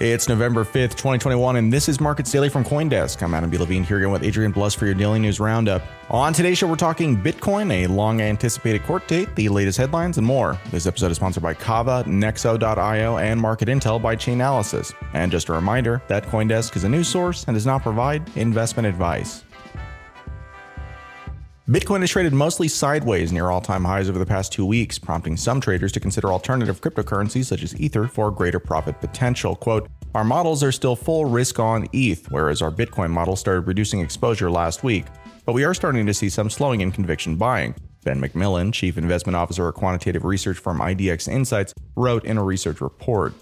It's November 5th, 2021, and this is Markets Daily from Coindesk. I'm Adam B. Levine here again with Adrian Blust for your daily news roundup. On today's show, we're talking Bitcoin, a long anticipated court date, the latest headlines, and more. This episode is sponsored by Kava, Nexo.io, and Market Intel by Chainalysis. And just a reminder that Coindesk is a news source and does not provide investment advice. Bitcoin has traded mostly sideways near all time highs over the past two weeks, prompting some traders to consider alternative cryptocurrencies such as Ether for greater profit potential. Quote, our models are still full risk on ETH, whereas our Bitcoin model started reducing exposure last week. But we are starting to see some slowing in conviction buying. Ben McMillan, chief investment officer at quantitative research firm IDX Insights, wrote in a research report.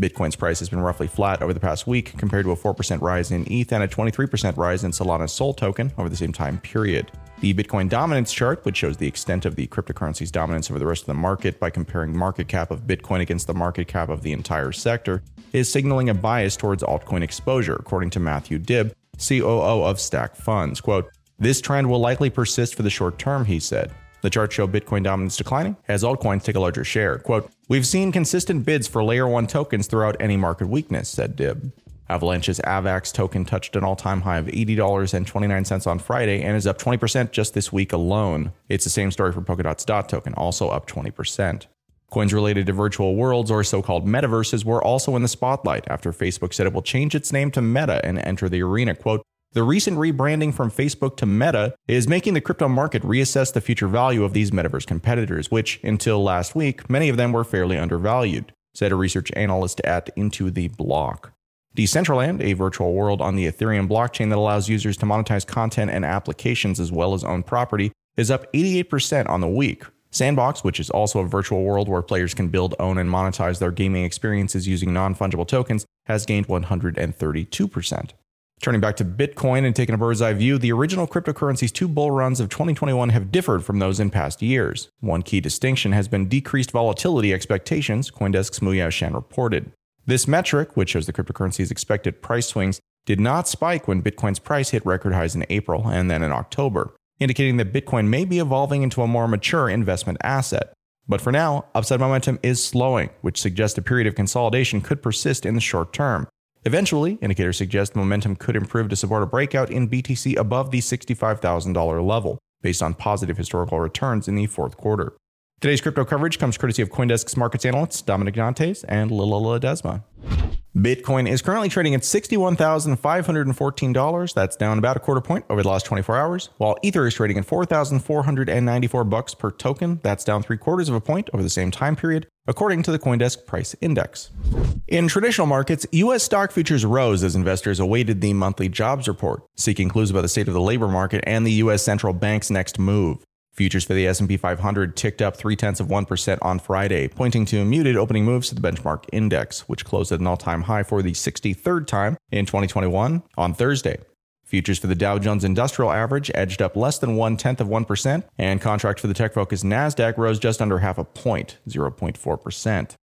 Bitcoin's price has been roughly flat over the past week compared to a 4% rise in ETH and a 23% rise in Solana's Sol token over the same time period. The Bitcoin dominance chart, which shows the extent of the cryptocurrency's dominance over the rest of the market by comparing market cap of Bitcoin against the market cap of the entire sector, is signaling a bias towards altcoin exposure, according to Matthew Dibb, COO of Stack Funds. Quote, This trend will likely persist for the short term, he said. The chart show Bitcoin dominance declining as altcoins take a larger share. Quote, We've seen consistent bids for layer one tokens throughout any market weakness, said Dibb. Avalanche's AVAX token touched an all time high of $80.29 on Friday and is up 20% just this week alone. It's the same story for Polkadot's DOT token, also up 20%. Coins related to virtual worlds or so called metaverses were also in the spotlight after Facebook said it will change its name to Meta and enter the arena. Quote, the recent rebranding from Facebook to Meta is making the crypto market reassess the future value of these metaverse competitors, which, until last week, many of them were fairly undervalued, said a research analyst at Into the Block. Decentraland, a virtual world on the Ethereum blockchain that allows users to monetize content and applications as well as own property, is up 88% on the week. Sandbox, which is also a virtual world where players can build, own, and monetize their gaming experiences using non fungible tokens, has gained 132%. Turning back to Bitcoin and taking a bird's eye view, the original cryptocurrency's two bull runs of 2021 have differed from those in past years. One key distinction has been decreased volatility expectations, Coindesk's Muyao Shan reported. This metric, which shows the cryptocurrency's expected price swings, did not spike when Bitcoin's price hit record highs in April and then in October, indicating that Bitcoin may be evolving into a more mature investment asset. But for now, upside momentum is slowing, which suggests a period of consolidation could persist in the short term. Eventually, indicators suggest momentum could improve to support a breakout in BTC above the $65,000 level, based on positive historical returns in the fourth quarter. Today's crypto coverage comes courtesy of Coindesk's markets analysts Damanick Dantes and Lyllah Ledesma. Bitcoin is currently trading at $61,514. That's down about a quarter point over the last 24 hours, while Ether is trading at 4,494 bucks per token. That's down three quarters of a point over the same time period, according to the Coindesk Price Index. In traditional markets, U.S. stock futures rose as investors awaited the monthly jobs report, seeking clues about the state of the labor market and the U.S. central bank's next move. Futures for the S&P 500 ticked up three tenths of one percent on Friday, pointing to muted opening moves to the benchmark index, which closed at an all-time high for the 63rd time in 2021 on Thursday. Futures for the Dow Jones Industrial Average edged up less than one tenth of one percent, and contracts for the tech-focused Nasdaq rose just under half a point, 0.4 percent.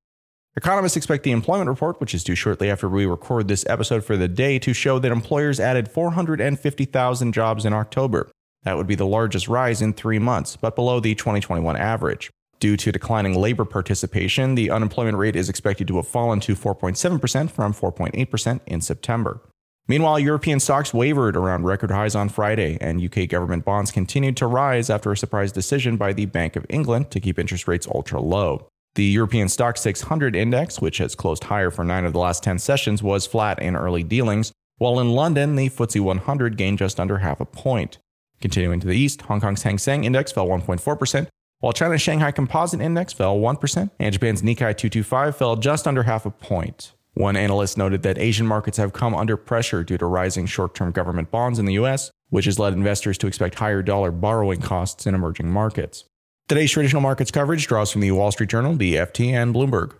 Economists expect the employment report, which is due shortly after we record this episode for the day, to show that employers added 450,000 jobs in October, that would be the largest rise in three months, but below the 2021 average. Due to declining labor participation, the unemployment rate is expected to have fallen to 4.7% from 4.8% in September. Meanwhile, European stocks wavered around record highs on Friday, and UK government bonds continued to rise after a surprise decision by the Bank of England to keep interest rates ultra low. The European Stoxx 600 index, which has closed higher for nine of the last 10 sessions, was flat in early dealings, while in London, the FTSE 100 gained just under half a point. Continuing to the east, Hong Kong's Hang Seng Index fell 1.4%, while China's Shanghai Composite Index fell 1%, and Japan's Nikkei 225 fell just under half a point. One analyst noted that Asian markets have come under pressure due to rising short term government bonds in the US, which has led investors to expect higher dollar borrowing costs in emerging markets. Today's traditional markets coverage draws from the Wall Street Journal, the FT, and Bloomberg.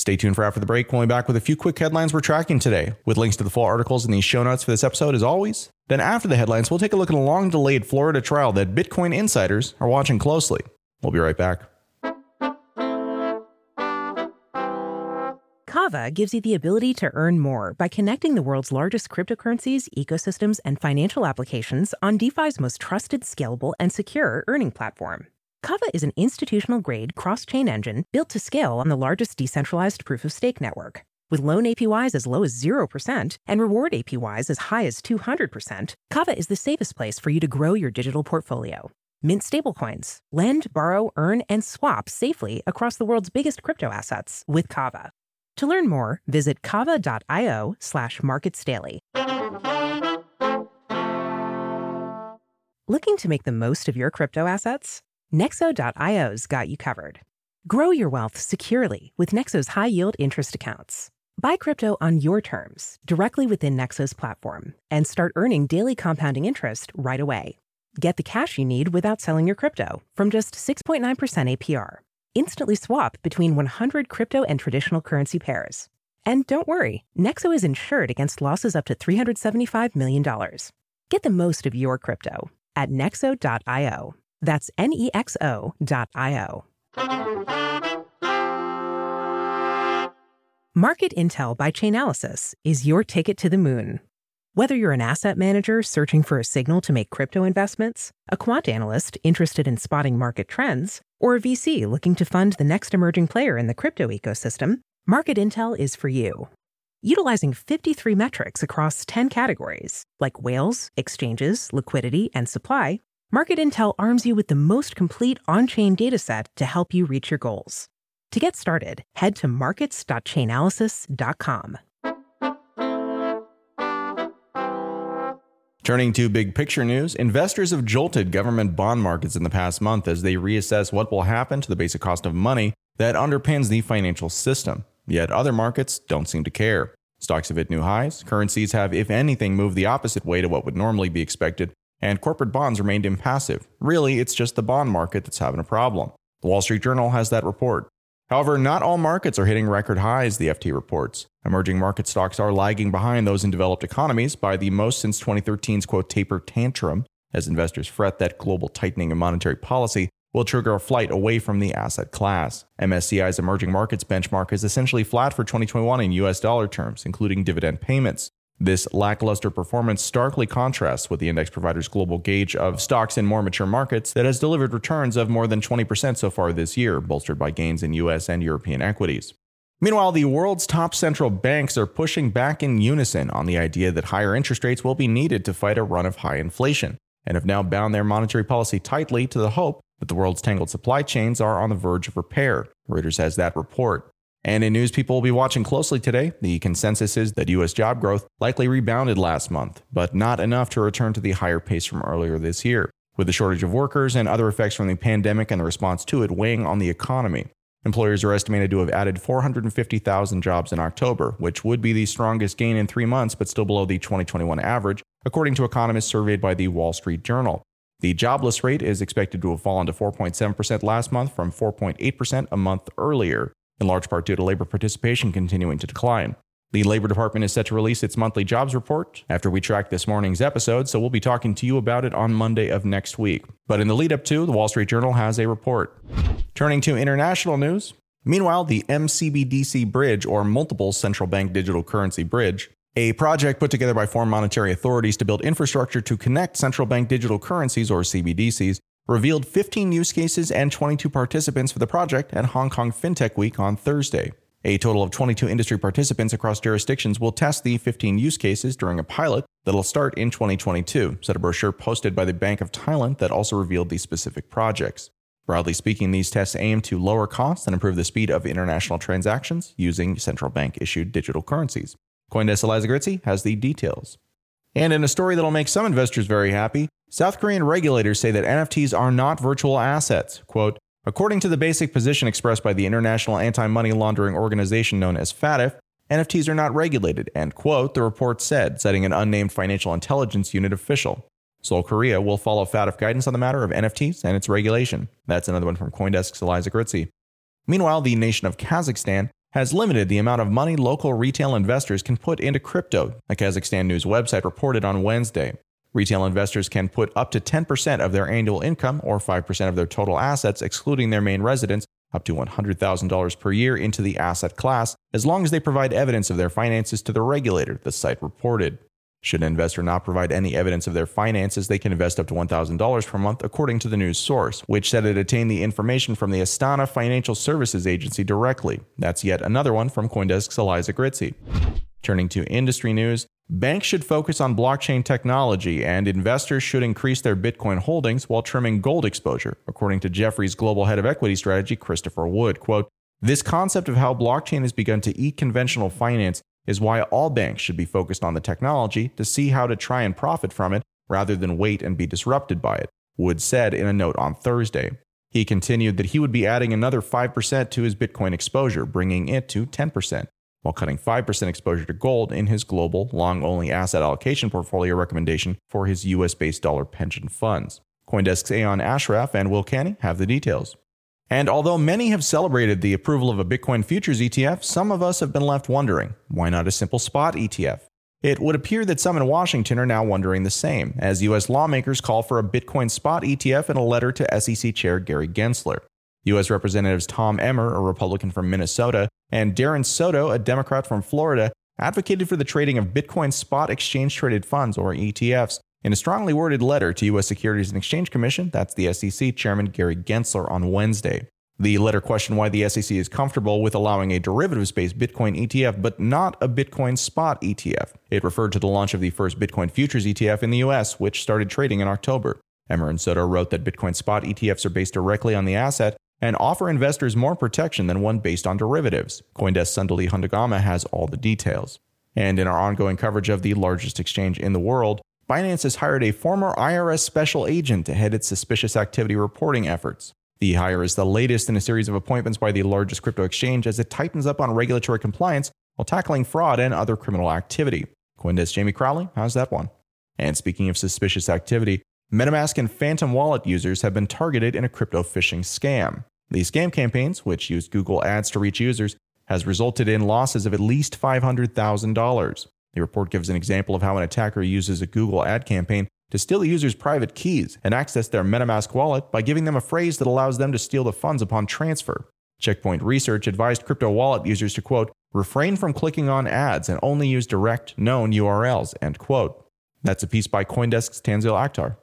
Stay tuned for after the break. We'll be back with a few quick headlines we're tracking today, with links to the full articles in the show notes for this episode, as always. Then, after the headlines, we'll take a look at a long delayed Florida trial that Bitcoin insiders are watching closely. We'll be right back. Kava gives you the ability to earn more by connecting the world's largest cryptocurrencies, ecosystems, and financial applications on DeFi's most trusted, scalable, and secure earning platform. Kava is an institutional grade cross chain engine built to scale on the largest decentralized proof of stake network. With loan APYs as low as 0% and reward APYs as high as 200%, Kava is the safest place for you to grow your digital portfolio. Mint stablecoins, lend, borrow, earn, and swap safely across the world's biggest crypto assets with Kava. To learn more, visit kava.io slash markets daily. Looking to make the most of your crypto assets? Nexo.io's got you covered. Grow your wealth securely with Nexo's high yield interest accounts. Buy crypto on your terms directly within Nexo's platform and start earning daily compounding interest right away. Get the cash you need without selling your crypto from just 6.9% APR. Instantly swap between 100 crypto and traditional currency pairs. And don't worry, Nexo is insured against losses up to $375 million. Get the most of your crypto at nexo.io. That's N E X O.io. Market Intel by Chainalysis is your ticket to the moon. Whether you're an asset manager searching for a signal to make crypto investments, a quant analyst interested in spotting market trends, or a VC looking to fund the next emerging player in the crypto ecosystem, Market Intel is for you. Utilizing 53 metrics across 10 categories, like whales, exchanges, liquidity, and supply, Market Intel arms you with the most complete on chain dataset to help you reach your goals. To get started, head to markets.chainalysis.com. Turning to big picture news, investors have jolted government bond markets in the past month as they reassess what will happen to the basic cost of money that underpins the financial system. Yet other markets don't seem to care. Stocks have hit new highs, currencies have, if anything, moved the opposite way to what would normally be expected, and corporate bonds remained impassive. Really, it's just the bond market that's having a problem. The Wall Street Journal has that report. However, not all markets are hitting record highs, the FT reports. Emerging market stocks are lagging behind those in developed economies by the most since 2013's quote taper tantrum, as investors fret that global tightening of monetary policy will trigger a flight away from the asset class. MSCI's emerging markets benchmark is essentially flat for 2021 in US dollar terms, including dividend payments. This lackluster performance starkly contrasts with the index provider's global gauge of stocks in more mature markets that has delivered returns of more than 20% so far this year, bolstered by gains in US and European equities. Meanwhile, the world's top central banks are pushing back in unison on the idea that higher interest rates will be needed to fight a run of high inflation, and have now bound their monetary policy tightly to the hope that the world's tangled supply chains are on the verge of repair. Reuters has that report. And in news people will be watching closely today, the consensus is that U.S. job growth likely rebounded last month, but not enough to return to the higher pace from earlier this year, with the shortage of workers and other effects from the pandemic and the response to it weighing on the economy. Employers are estimated to have added 450,000 jobs in October, which would be the strongest gain in three months, but still below the 2021 average, according to economists surveyed by the Wall Street Journal. The jobless rate is expected to have fallen to 4.7% last month from 4.8% a month earlier in large part due to labor participation continuing to decline. The Labor Department is set to release its monthly jobs report after we track this morning's episode, so we'll be talking to you about it on Monday of next week. But in the lead up to, the Wall Street Journal has a report. Turning to international news. Meanwhile, the MCBDC Bridge, or Multiple Central Bank Digital Currency Bridge, a project put together by foreign monetary authorities to build infrastructure to connect central bank digital currencies, or CBDCs, revealed 15 use cases and 22 participants for the project at Hong Kong FinTech Week on Thursday. A total of 22 industry participants across jurisdictions will test the 15 use cases during a pilot that'll start in 2022, said a brochure posted by the Bank of Thailand that also revealed the specific projects. Broadly speaking, these tests aim to lower costs and improve the speed of international transactions using central bank issued digital currencies. Coindesk Eliza Gkritsi has the details. And in a story that'll make some investors very happy, South Korean regulators say that NFTs are not virtual assets. Quote, According to the basic position expressed by the International Anti Money Laundering Organization known as FATF, NFTs are not regulated, end quote, the report said, citing an unnamed financial intelligence unit official. Seoul, Korea will follow FATF guidance on the matter of NFTs and its regulation. That's another one from Coindesk's Eliza Gkritsi. Meanwhile, the nation of Kazakhstan has limited the amount of money local retail investors can put into crypto, a Kazakhstan news website reported on Wednesday. Retail investors can put up to 10% of their annual income or 5% of their total assets, excluding their main residence, up to $100,000 per year into the asset class, as long as they provide evidence of their finances to the regulator, the site reported. Should an investor not provide any evidence of their finances, they can invest up to $1,000 per month, according to the news source, which said it obtained the information from the Astana Financial Services Agency directly. That's yet another one from Coindesk's Eliza Gkritsi. Turning to industry news, banks should focus on blockchain technology and investors should increase their Bitcoin holdings while trimming gold exposure, according to Jefferies global head of equity strategy, Christopher Wood. Quote, this concept of how blockchain has begun to eat conventional finance is why all banks should be focused on the technology to see how to try and profit from it rather than wait and be disrupted by it, Wood said in a note on Thursday. He continued that he would be adding another 5% to his Bitcoin exposure, bringing it to 10%, while cutting 5% exposure to gold in his global long only asset allocation portfolio recommendation for his US based dollar pension funds. Coindesk's Aoyon Ashraf and Will Canny have the details. And although many have celebrated the approval of a Bitcoin futures ETF, some of us have been left wondering why not a simple spot ETF? It would appear that some in Washington are now wondering the same, as U.S. lawmakers call for a Bitcoin spot ETF in a letter to SEC Chair Gary Gensler. U.S. Representatives Tom Emmer, a Republican from Minnesota, and Darren Soto, a Democrat from Florida, advocated for the trading of Bitcoin spot exchange traded funds, or ETFs, in a strongly worded letter to U.S. Securities and Exchange Commission, that's the SEC Chairman Gary Gensler on Wednesday. The letter questioned why the SEC is comfortable with allowing a derivatives based Bitcoin ETF, but not a Bitcoin spot ETF. It referred to the launch of the first Bitcoin futures ETF in the US, which started trading in October. Emmer and Soto wrote that Bitcoin spot ETFs are based directly on the asset and offer investors more protection than one based on derivatives. Coindesk Sandali Handagama has all the details. And in our ongoing coverage of the largest exchange in the world, Binance has hired a former IRS special agent to head its suspicious activity reporting efforts. The hire is the latest in a series of appointments by the largest crypto exchange as it tightens up on regulatory compliance while tackling fraud and other criminal activity. Coindesk Jamie Crawley how's that one. And speaking of suspicious activity, MetaMask and Phantom Wallet users have been targeted in a crypto phishing scam. These scam campaigns, which use Google Ads to reach users, has resulted in losses of at least $500,000. The report gives an example of how an attacker uses a Google ad campaign to steal a user's private keys and access their MetaMask wallet by giving them a phrase that allows them to steal the funds upon transfer. Checkpoint Research advised crypto wallet users to quote, refrain from clicking on ads and only use direct known URLs, end quote. That's a piece by Coindesk's Tanzeel Akhtar.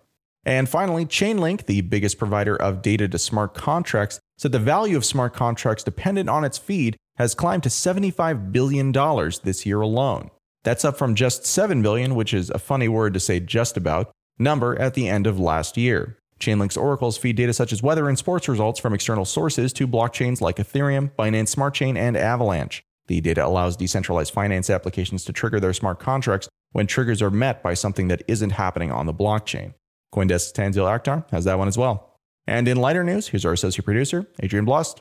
And finally, Chainlink, the biggest provider of data to smart contracts, said the value of smart contracts dependent on its feed has climbed to $75 billion this year alone. That's up from just 7 billion, which is a funny word to say just about, number at the end of last year. Chainlink's oracles feed data such as weather and sports results from external sources to blockchains like Ethereum, Binance Smart Chain, and Avalanche. The data allows decentralized finance applications to trigger their smart contracts when triggers are met by something that isn't happening on the blockchain. Coindesk's Tanzeel Akhtar has that one as well. And in lighter news, here's our associate producer, Adrian Blust.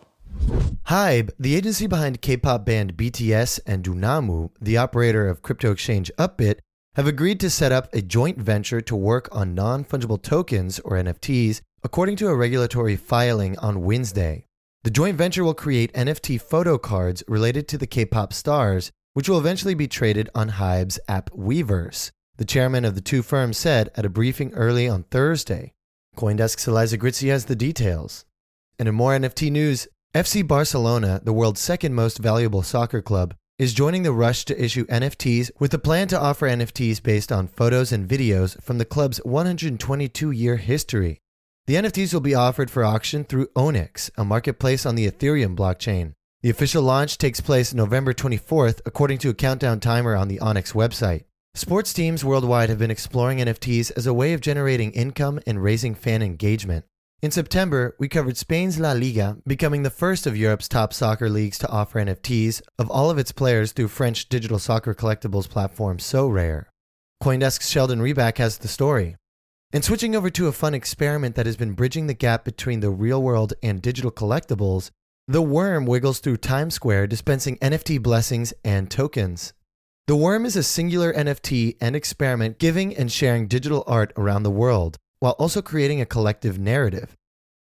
Hybe, the agency behind K-pop band BTS and Dunamu, the operator of crypto exchange Upbit, have agreed to set up a joint venture to work on non-fungible tokens or NFTs, according to a regulatory filing on Wednesday. The joint venture will create NFT photo cards related to the K-pop stars, which will eventually be traded on Hybe's app Weverse. The chairman of the two firms said at a briefing early on Thursday. Coindesk's Eliza Gkritsi has the details. And in more NFT news, FC Barcelona, the world's second most valuable soccer club, is joining the rush to issue NFTs with a plan to offer NFTs based on photos and videos from the club's 122 year history. The NFTs will be offered for auction through Ownix, a marketplace on the Ethereum blockchain. The official launch takes place November 24th, according to a countdown timer on the Ownix website. Sports teams worldwide have been exploring NFTs as a way of generating income and raising fan engagement. In September, we covered Spain's La Liga becoming the first of Europe's top soccer leagues to offer NFTs of all of its players through French digital soccer collectibles platform Sorare. Coindesk's Sheldon Reback has the story. And switching over to a fun experiment that has been bridging the gap between the real world and digital collectibles, the worm wiggles through Times Square dispensing NFT blessings and tokens. The worm is a singular NFT and experiment giving and sharing digital art around the world while also creating a collective narrative.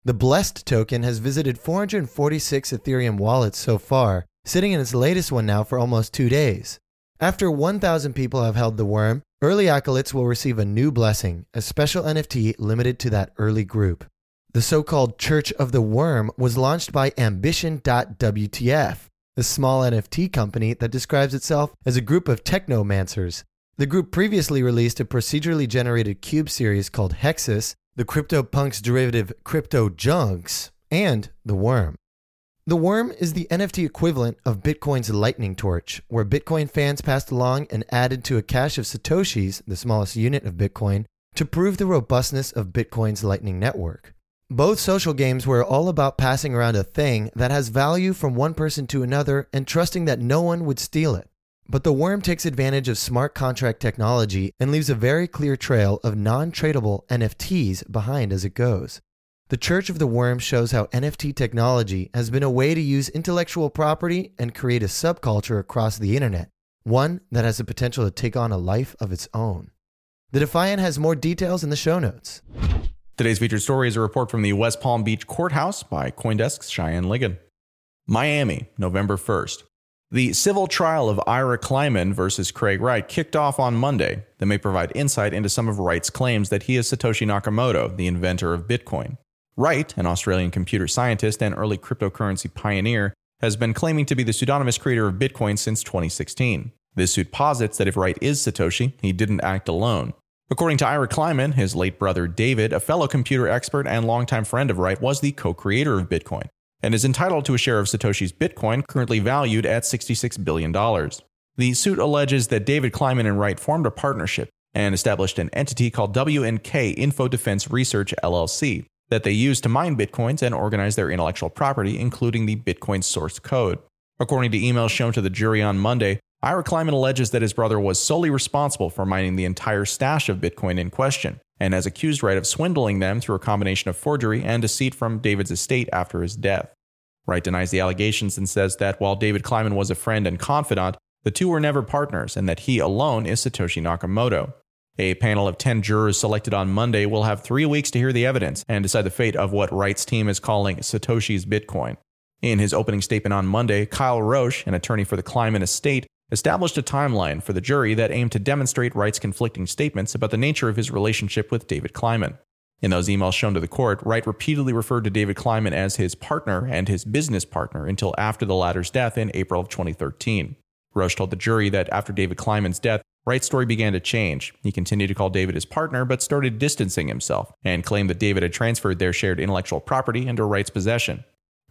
The Blessed token has visited 446 Ethereum wallets so far, sitting in its latest one now for almost two days. After 1,000 people have held the worm, early acolytes will receive a new blessing, a special NFT limited to that early group. The so called Church of the Worm was launched by Ambition.wtf, a small NFT company that describes itself as a group of technomancers The group previously released a procedurally generated cube series called Hexus, the CryptoPunks derivative Crypto Junks, and The Worm. The Worm is the NFT equivalent of Bitcoin's Lightning Torch, where Bitcoin fans passed along and added to a cache of Satoshis, the smallest unit of Bitcoin, to prove the robustness of Bitcoin's Lightning Network. Both social games were all about passing around a thing that has value from one person to another and trusting that no one would steal it. But the worm takes advantage of smart contract technology and leaves a very clear trail of non tradable NFTs behind as it goes. The Church of the Worm shows how NFT technology has been a way to use intellectual property and create a subculture across the internet, one that has the potential to take on a life of its own. The Defiant has more details in the show notes. Today's featured story is a report from the West Palm Beach Courthouse by Coindesk's Cheyenne Ligon. Miami, November 1st. The civil trial of Ira Kleiman versus Craig Wright kicked off on Monday that may provide insight into some of Wright's claims that he is Satoshi Nakamoto, the inventor of Bitcoin. Wright, an Australian computer scientist and early cryptocurrency pioneer, has been claiming to be the pseudonymous creator of Bitcoin since 2016. This suit posits that if Wright is Satoshi, he didn't act alone. According to Ira Kleiman, his late brother David, a fellow computer expert and longtime friend of Wright, was the co creator of Bitcoin and is entitled to a share of Satoshi's Bitcoin, currently valued at $66 billion. The suit alleges that David Kleiman and Wright formed a partnership and established an entity called WNK Info Defense Research LLC, that they used to mine bitcoins and organize their intellectual property, including the Bitcoin source code. According to emails shown to the jury on Monday, Ira Kleiman alleges that his brother was solely responsible for mining the entire stash of Bitcoin in question, and has accused Wright of swindling them through a combination of forgery and deceit from David's estate after his death. Wright denies the allegations and says that while David Kleiman was a friend and confidant, the two were never partners and that he alone is Satoshi Nakamoto. A panel of 10 jurors selected on Monday will have three weeks to hear the evidence and decide the fate of what Wright's team is calling Satoshi's Bitcoin. In his opening statement on Monday, Kyle Roche, an attorney for the Kleiman estate, established a timeline for the jury that aimed to demonstrate Wright's conflicting statements about the nature of his relationship with David Kleiman. In those emails shown to the court, Wright repeatedly referred to David Kleiman as his partner and his business partner until after the latter's death in April of 2013. Roche told the jury that after David Kleiman's death, Wright's story began to change. He continued to call David his partner, but started distancing himself and claimed that David had transferred their shared intellectual property into Wright's possession.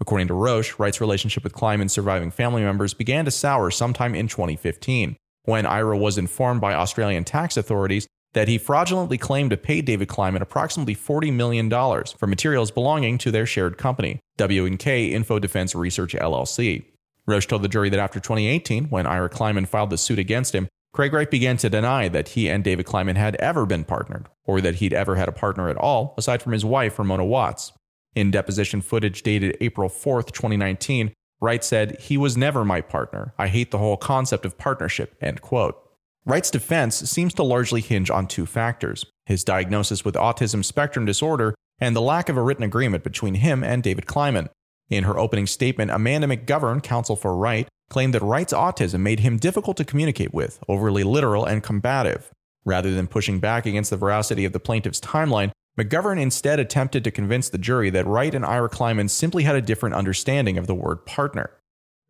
According to Roche, Wright's relationship with Kleiman's surviving family members began to sour sometime in 2015, when Ira was informed by Australian tax authorities that he fraudulently claimed to pay David Kleiman approximately $40 million for materials belonging to their shared company, WNK Info Defense Research LLC. Roche told the jury that after 2018, when Ira Kleiman filed the suit against him, Craig Wright began to deny that he and David Kleiman had ever been partnered, or that he'd ever had a partner at all, aside from his wife, Ramona Watts. In deposition footage dated April 4, 2019, Wright said, He was never my partner. I hate the whole concept of partnership. End quote. Wright's defense seems to largely hinge on two factors his diagnosis with autism spectrum disorder and the lack of a written agreement between him and David Kleiman. In her opening statement, Amanda McGovern, counsel for Wright, claimed that Wright's autism made him difficult to communicate with, overly literal and combative. Rather than pushing back against the veracity of the plaintiff's timeline, McGovern instead attempted to convince the jury that Wright and Ira Kleiman simply had a different understanding of the word partner.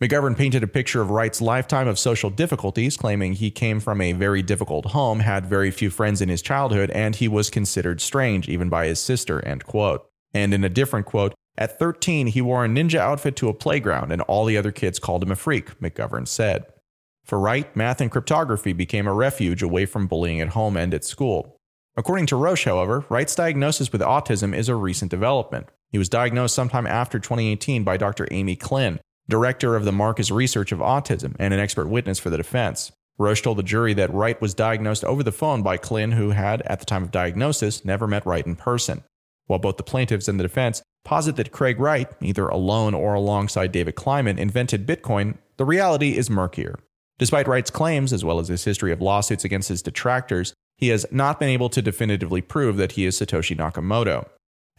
McGovern painted a picture of Wright's lifetime of social difficulties, claiming he came from a very difficult home, had very few friends in his childhood, and he was considered strange even by his sister. End quote. And in a different quote, at 13, he wore a ninja outfit to a playground, and all the other kids called him a freak, McGovern said. For Wright, math and cryptography became a refuge away from bullying at home and at school. According to Roche, however, Wright's diagnosis with autism is a recent development. He was diagnosed sometime after 2018 by Dr. Ami Klin, director of the Marcus Research of Autism and an expert witness for the defense. Roche told the jury that Wright was diagnosed over the phone by Klin, who had, at the time of diagnosis, never met Wright in person. While both the plaintiffs and the defense posit that Craig Wright, either alone or alongside David Kleiman, invented Bitcoin, the reality is murkier. Despite Wright's claims, as well as his history of lawsuits against his detractors, he has not been able to definitively prove that he is Satoshi Nakamoto.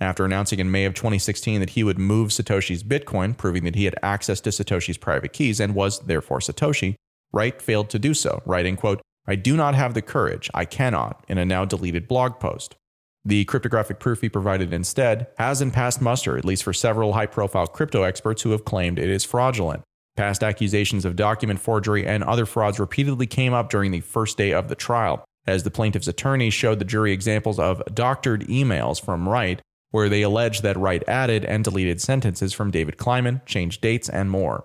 After announcing in May of 2016 that he would move Satoshi's Bitcoin, proving that he had access to Satoshi's private keys and was therefore Satoshi, Wright failed to do so, writing, quote, I do not have the courage, I cannot, in a now deleted blog post. The cryptographic proof he provided instead hasn't passed muster, at least for several high profile crypto experts who have claimed it is fraudulent. Past accusations of document forgery and other frauds repeatedly came up during the first day of the trial, as the plaintiff's attorney showed the jury examples of doctored emails from Wright, where they alleged that Wright added and deleted sentences from David Kleiman, changed dates, and more.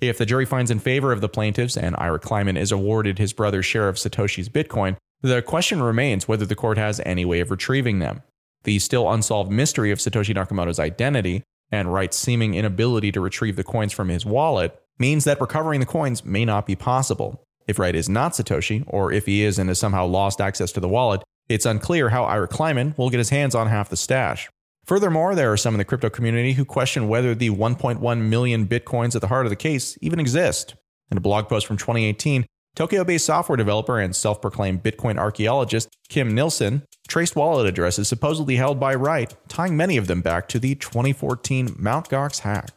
If the jury finds in favor of the plaintiffs and Ira Kleiman is awarded his brother's share of Satoshi's Bitcoin, the question remains whether the court has any way of retrieving them. The still unsolved mystery of Satoshi Nakamoto's identity and Wright's seeming inability to retrieve the coins from his wallet means that recovering the coins may not be possible. If Wright is not Satoshi, or if he is and has somehow lost access to the wallet, it's unclear how Ira Kleiman will get his hands on half the stash. Furthermore, there are some in the crypto community who question whether the 1.1 million bitcoins at the heart of the case even exist. In a blog post from 2018, Tokyo based software developer and self proclaimed Bitcoin archaeologist Kim Nilsson traced wallet addresses supposedly held by Wright, tying many of them back to the 2014 Mt. Gox hack.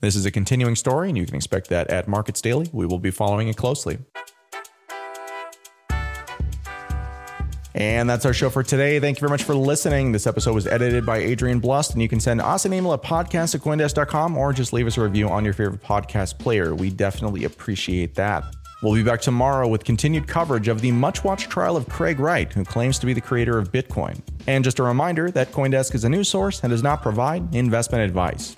This is a continuing story, and you can expect that at Markets Daily, we will be following it closely. And that's our show for today. Thank you very much for listening. This episode was edited by Adrian Blust, and you can send us an email at podcast at Coindesk.com or just leave us a review on your favorite podcast player. We definitely appreciate that. We'll be back tomorrow with continued coverage of the much watched trial of Craig Wright, who claims to be the creator of Bitcoin. And just a reminder that Coindesk is a news source and does not provide investment advice.